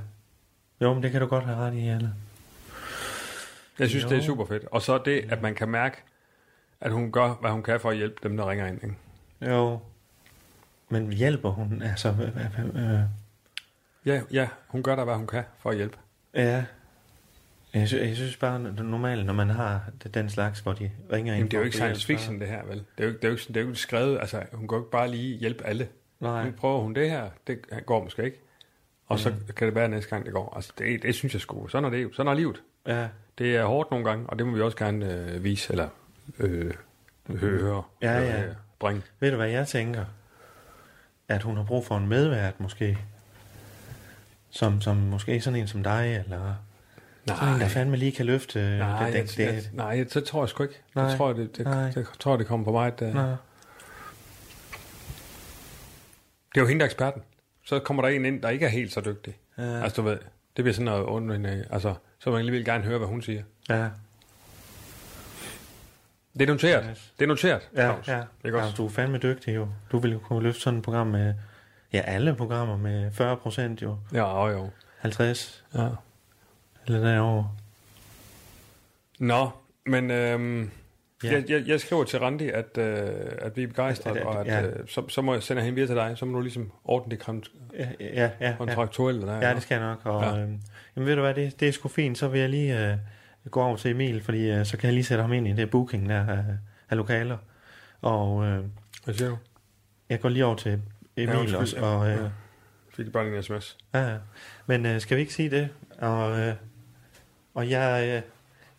Jo, men det kan du godt have ret i, Anna. Jeg synes, Jo. det er super fedt. Og så det, at man kan mærke, at hun gør, hvad hun kan for at hjælpe dem, der ringer ind. Ikke? Jo. Men hjælper hun? Altså, øh, øh, øh, Ja, ja, hun gør da, hvad hun kan for at hjælpe. ja. Jeg, sy- jeg synes bare, normalt, når man har den slags, hvor de ringer ind... Jamen, det er jo ikke science fiction, det her, vel? Det er jo ikke, det er jo ikke, det er jo ikke skrevet, altså, hun kan jo ikke bare lige hjælpe alle. Nej. Nu prøver hun det her, det går måske ikke. Og så kan det være næste gang, det går. Altså, det, det synes jeg sgu. Sådan er det jo. Sådan er livet. Ja, Det er hårdt nogle gange, og det må vi også gerne øh, vise, eller øh, høre, Ja, eller, ja. øh, bringe. ved du hvad jeg tænker? At hun har brug for en medvært, måske. Som, som måske sådan en som dig, eller sådan en, der fandme lige kan løfte øh, nej, det, jeg, det, jeg, det, nej, det tror jeg sgu ikke. Nej, Jeg tror, det, det, nej. det, jeg tror, det kommer på mig. Det, Nå, det er jo hende, der er eksperten. Så kommer der en ind, der ikke er helt så dygtig. Ja. Altså, du ved, det bliver sådan noget en, øh, altså, så vil jeg alligevel gerne høre, hvad hun siger. ja, Det er noteret. Yes. Det er noteret, ja, Claus. ja. Ikke ja, også? du er fandme dygtig jo. Du ville kunne løfte sådan et program med, ja, alle programmer med 40 procent jo. Ja, jo, jo. 50 Ja. Eller derovre. Nå, men øhm, Ja. ja. jeg, jeg, jeg skriver til Randi, at, øh, at vi er begejstrede, og at, ja. øh, så, så må jeg sende hende videre til dig. Så må du ligesom ordne det kont- Ja, ja, ja. ja. kontraktuelle der. Ja, det skal jeg nok. Og, ja. Ja. øhm, jamen ved du hvad, det, det er sgu fint. Så vil jeg lige øh, gå over til Emil, fordi øh, så kan jeg lige sætte ham ind i det booking der af, af lokaler. Og øh, Hvad siger du? jeg går lige over til Emil Ja, undskyld, også. ja. Og, øh, Ja. Fik bare en sms. ja. Ja, Men øh, skal vi ikke sige det? Og, øh, og jeg, øh,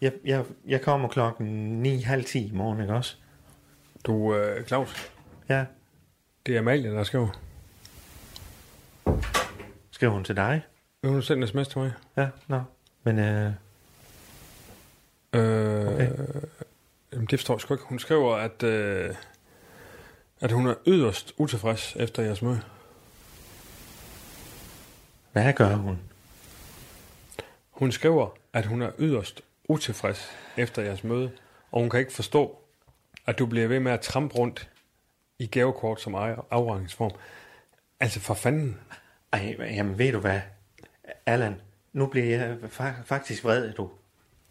jeg, jeg, jeg kommer klokken 9.30 i morgen, ikke også? Du, øh, Claus, Ja. det er Amalie, der skriver. Skriver hun til dig? Hun sende en sms til mig? Ja, nå. Men øh, Øh, Okay. Jamen, det forstår jeg sgu ikke. Hun skriver, at, øh, at hun er yderst utilfreds efter jeres møde. hvad gør hun? Hun skriver, at hun er yderst utilfreds efter jeres møde, og hun kan ikke forstå, at du bliver ved med at trampe rundt i gavekort som af- afregningsform. Altså for fanden. Ej, jamen ved du hvad? Allan, nu bliver jeg fa- faktisk vred, du.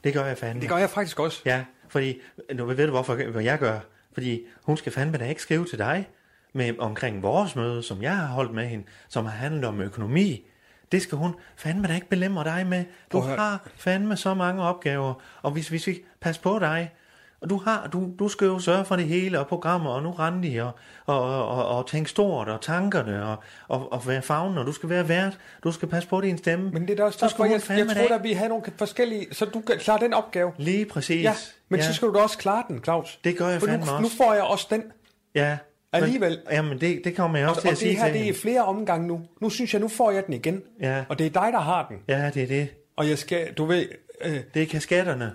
Det gør jeg fandme. Det gør jeg faktisk også. Ja, fordi, nu ved du hvorfor hvad jeg gør? Fordi hun skal fandme da ikke skrive til dig med, omkring vores møde, som jeg har holdt med hende, som har handlet om økonomi. Det skal hun fandme da ikke belemre dig med. Du Prøv har fandme så mange opgaver, og hvis, hvis vi passer på dig, og du, har, du, du skal jo sørge for det hele, og programmer, og nu Randi, og, og, og, og, og tænke stort, og tankerne, og, og, og være fagnen, og du skal være vært, du skal passe på din stemme. Men det er også Så derfor, jeg, jeg tror ikke- at vi har nogle forskellige... Så du kan klare den opgave. Lige præcis. Ja, men ja, så skal du da også klare den, Claus. Det gør jeg For nu, fandme nu også. får jeg også den. Ja. Alligevel. Men, jamen, det, det kommer jeg Og, også og til at sige det her, det er flere omgange nu. Nu synes jeg, nu får jeg den igen. Ja. Og det er dig, der har den. Ja, det er det. Og jeg skal, du ved... Øh, Det er kasketterne.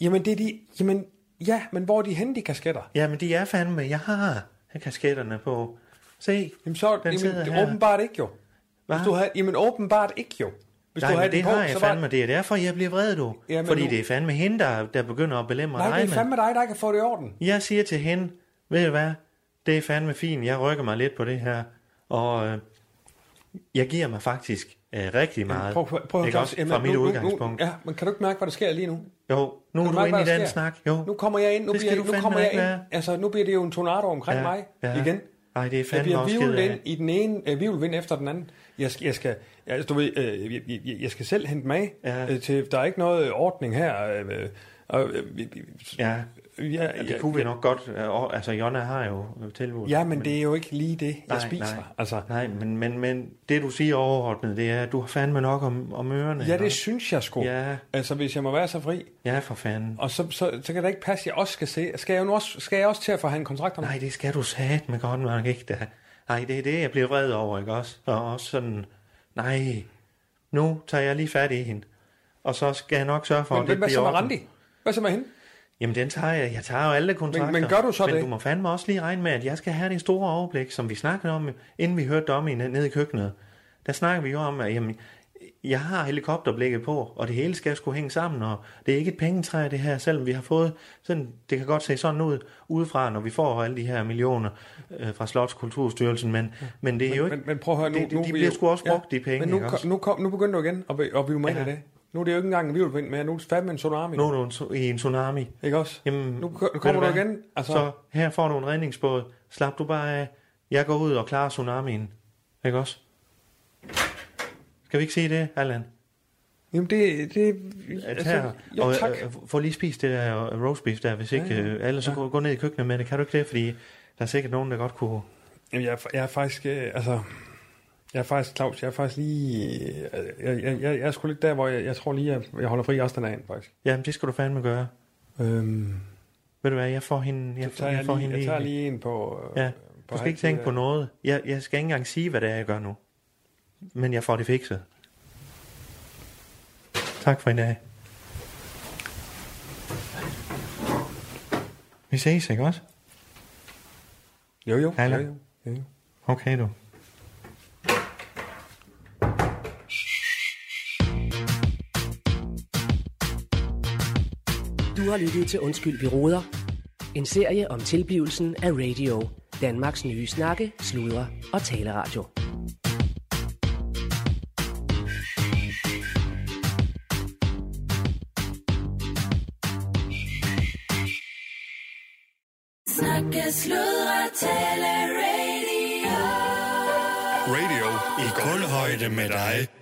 jamen, det er de... Jamen, ja, men hvor er de henne, de kasketter? Jamen, de er fandme. Jeg har kasketterne på. Se. Jamen, så Den jamen, sidder det her. åbenbart ikke jo. Hvad? Hvis du har, jamen, åbenbart ikke jo. Hvis Nej, du havde det på, har jeg så var- fandme. Det er derfor, jeg bliver vred, du. Ja, men Fordi nu- det er fandme hende, der, der begynder at belemre Nej, dig. det er fandme dig, der har fået det i orden. Jeg siger til hende, ved du hvad, det er fandme fint, jeg rykker mig lidt på det her, og øh, jeg giver mig faktisk øh, rigtig meget. Prøv, prøv, prøv, ikke Claus, også, jamen, fra mit nu, udgangspunkt. Nu, ja, men kan du ikke mærke, hvad der sker lige nu? Jo, nu er du inde i den sker? snak. Jo, Nu kommer jeg ind, nu, Det bliver, nu kommer jeg ind. være. Altså, nu bliver det jo en tornado omkring mig igen. Ej, det er Jeg fandme bliver også ked af. vivlvind i den ene, øh, vivlvind efter den anden. Jeg skal, jeg skal, jeg, du ved, øh, jeg, jeg, jeg skal selv hente mig Ja. øh, til, der er ikke noget ordning her. Øh, øh, og, øh, Ja, ja, ja, det kunne vi nok godt. øh, og- Altså, Jonna har jo tilbudt. Ja, men det er jo ikke lige det, jeg Nej, spiser. nej. Altså, Nej, men, men, men det du siger overordnet, det er, at du har fandme nok om, om ørerne. ja, det også? synes jeg sgu. Ja, Altså, hvis jeg må være så fri, ja, for fanden. og så, så, så kan det ikke passe, at jeg også skal se. Skal jeg, nu også, skal jeg også til at forhandle kontrakterne? Nej, det skal du sat med godt nok ikke da. Nej, det er det, jeg bliver vred over, ikke også? Og også sådan, nej, nu tager jeg lige fat i hende. Og så skal jeg nok sørge for, men, at men det hvad så bliver med orden. Randi? Hvad så med hende? Jamen, den tager jeg. Jeg tager jo alle kontrakter. Men- men gør du så men det? du må fandme også lige regne med, at jeg skal have det store overblik, som vi snakkede om, inden vi hørte om i nede i køkkenet. Der snakker vi jo om, at jamen, jeg har helikopterblikket på, og det hele skal sgu hænge sammen, og det er ikke et pengetræ, det her, selvom vi har fået, sådan, det kan godt se sådan ud udefra, når vi får alle de her millioner øh, fra Slotskulturstyrelsen, men, men det er jo ikke, Men, men prøv at høre, nu, det, nu det, de vil bliver jeg- sgu også brugt, de penge, Men nu, nu, kom, nu begynder du igen at, at blive mig Ja. ja. det. Nu er det jo ikke engang en vivlvind mere, nu er det fandme en tsunami. Nu er du en su- i en tsunami. Ikke også? Jamen, Nu ko- ved kommer du hvad? igen, altså- Så her får du en redningsbåd. Slap du bare af. Jeg går ud og klarer tsunamien. Ikke også? Skal vi ikke se det, Allan? Jamen det... det Altså, her, jo, og, tak. øh, få lige spist det der øh, roast beef der, hvis ikke Ja, ja. øh, alle så Ja. gå, gå ned i køkkenet med det. Kan du ikke det? Fordi der er sikkert nogen, der godt kunne... Jamen, jeg, er, jeg er faktisk... Øh, altså... Jeg er faktisk, Claus, jeg er faktisk lige... øh, Jeg, jeg, jeg, jeg er sgu lidt der, hvor jeg, jeg tror lige, at jeg holder fri resten af dagen, faktisk. Jamen, det skal du fandme gøre. Øhm, Ved du hvad, jeg får hende, jeg, tager jeg jeg, får lige, hende jeg tager lige en på... øh, Ja, på Du skal ikke tænke på der. noget. Jeg, jeg skal ikke engang sige, hvad det er, jeg gør nu. Men jeg får det fikset. Tak for i dag. Vi ses, ikke også? Jo, jo. Jo, jo, jo. Okay, du. Du har lyttet til Undskyld, vi råder. En serie om tilblivelsen af radio. Danmarks nye snakke, sludre og taleradio. Snakke, sludre, tale, radio. Radio i kulhøjde med dig.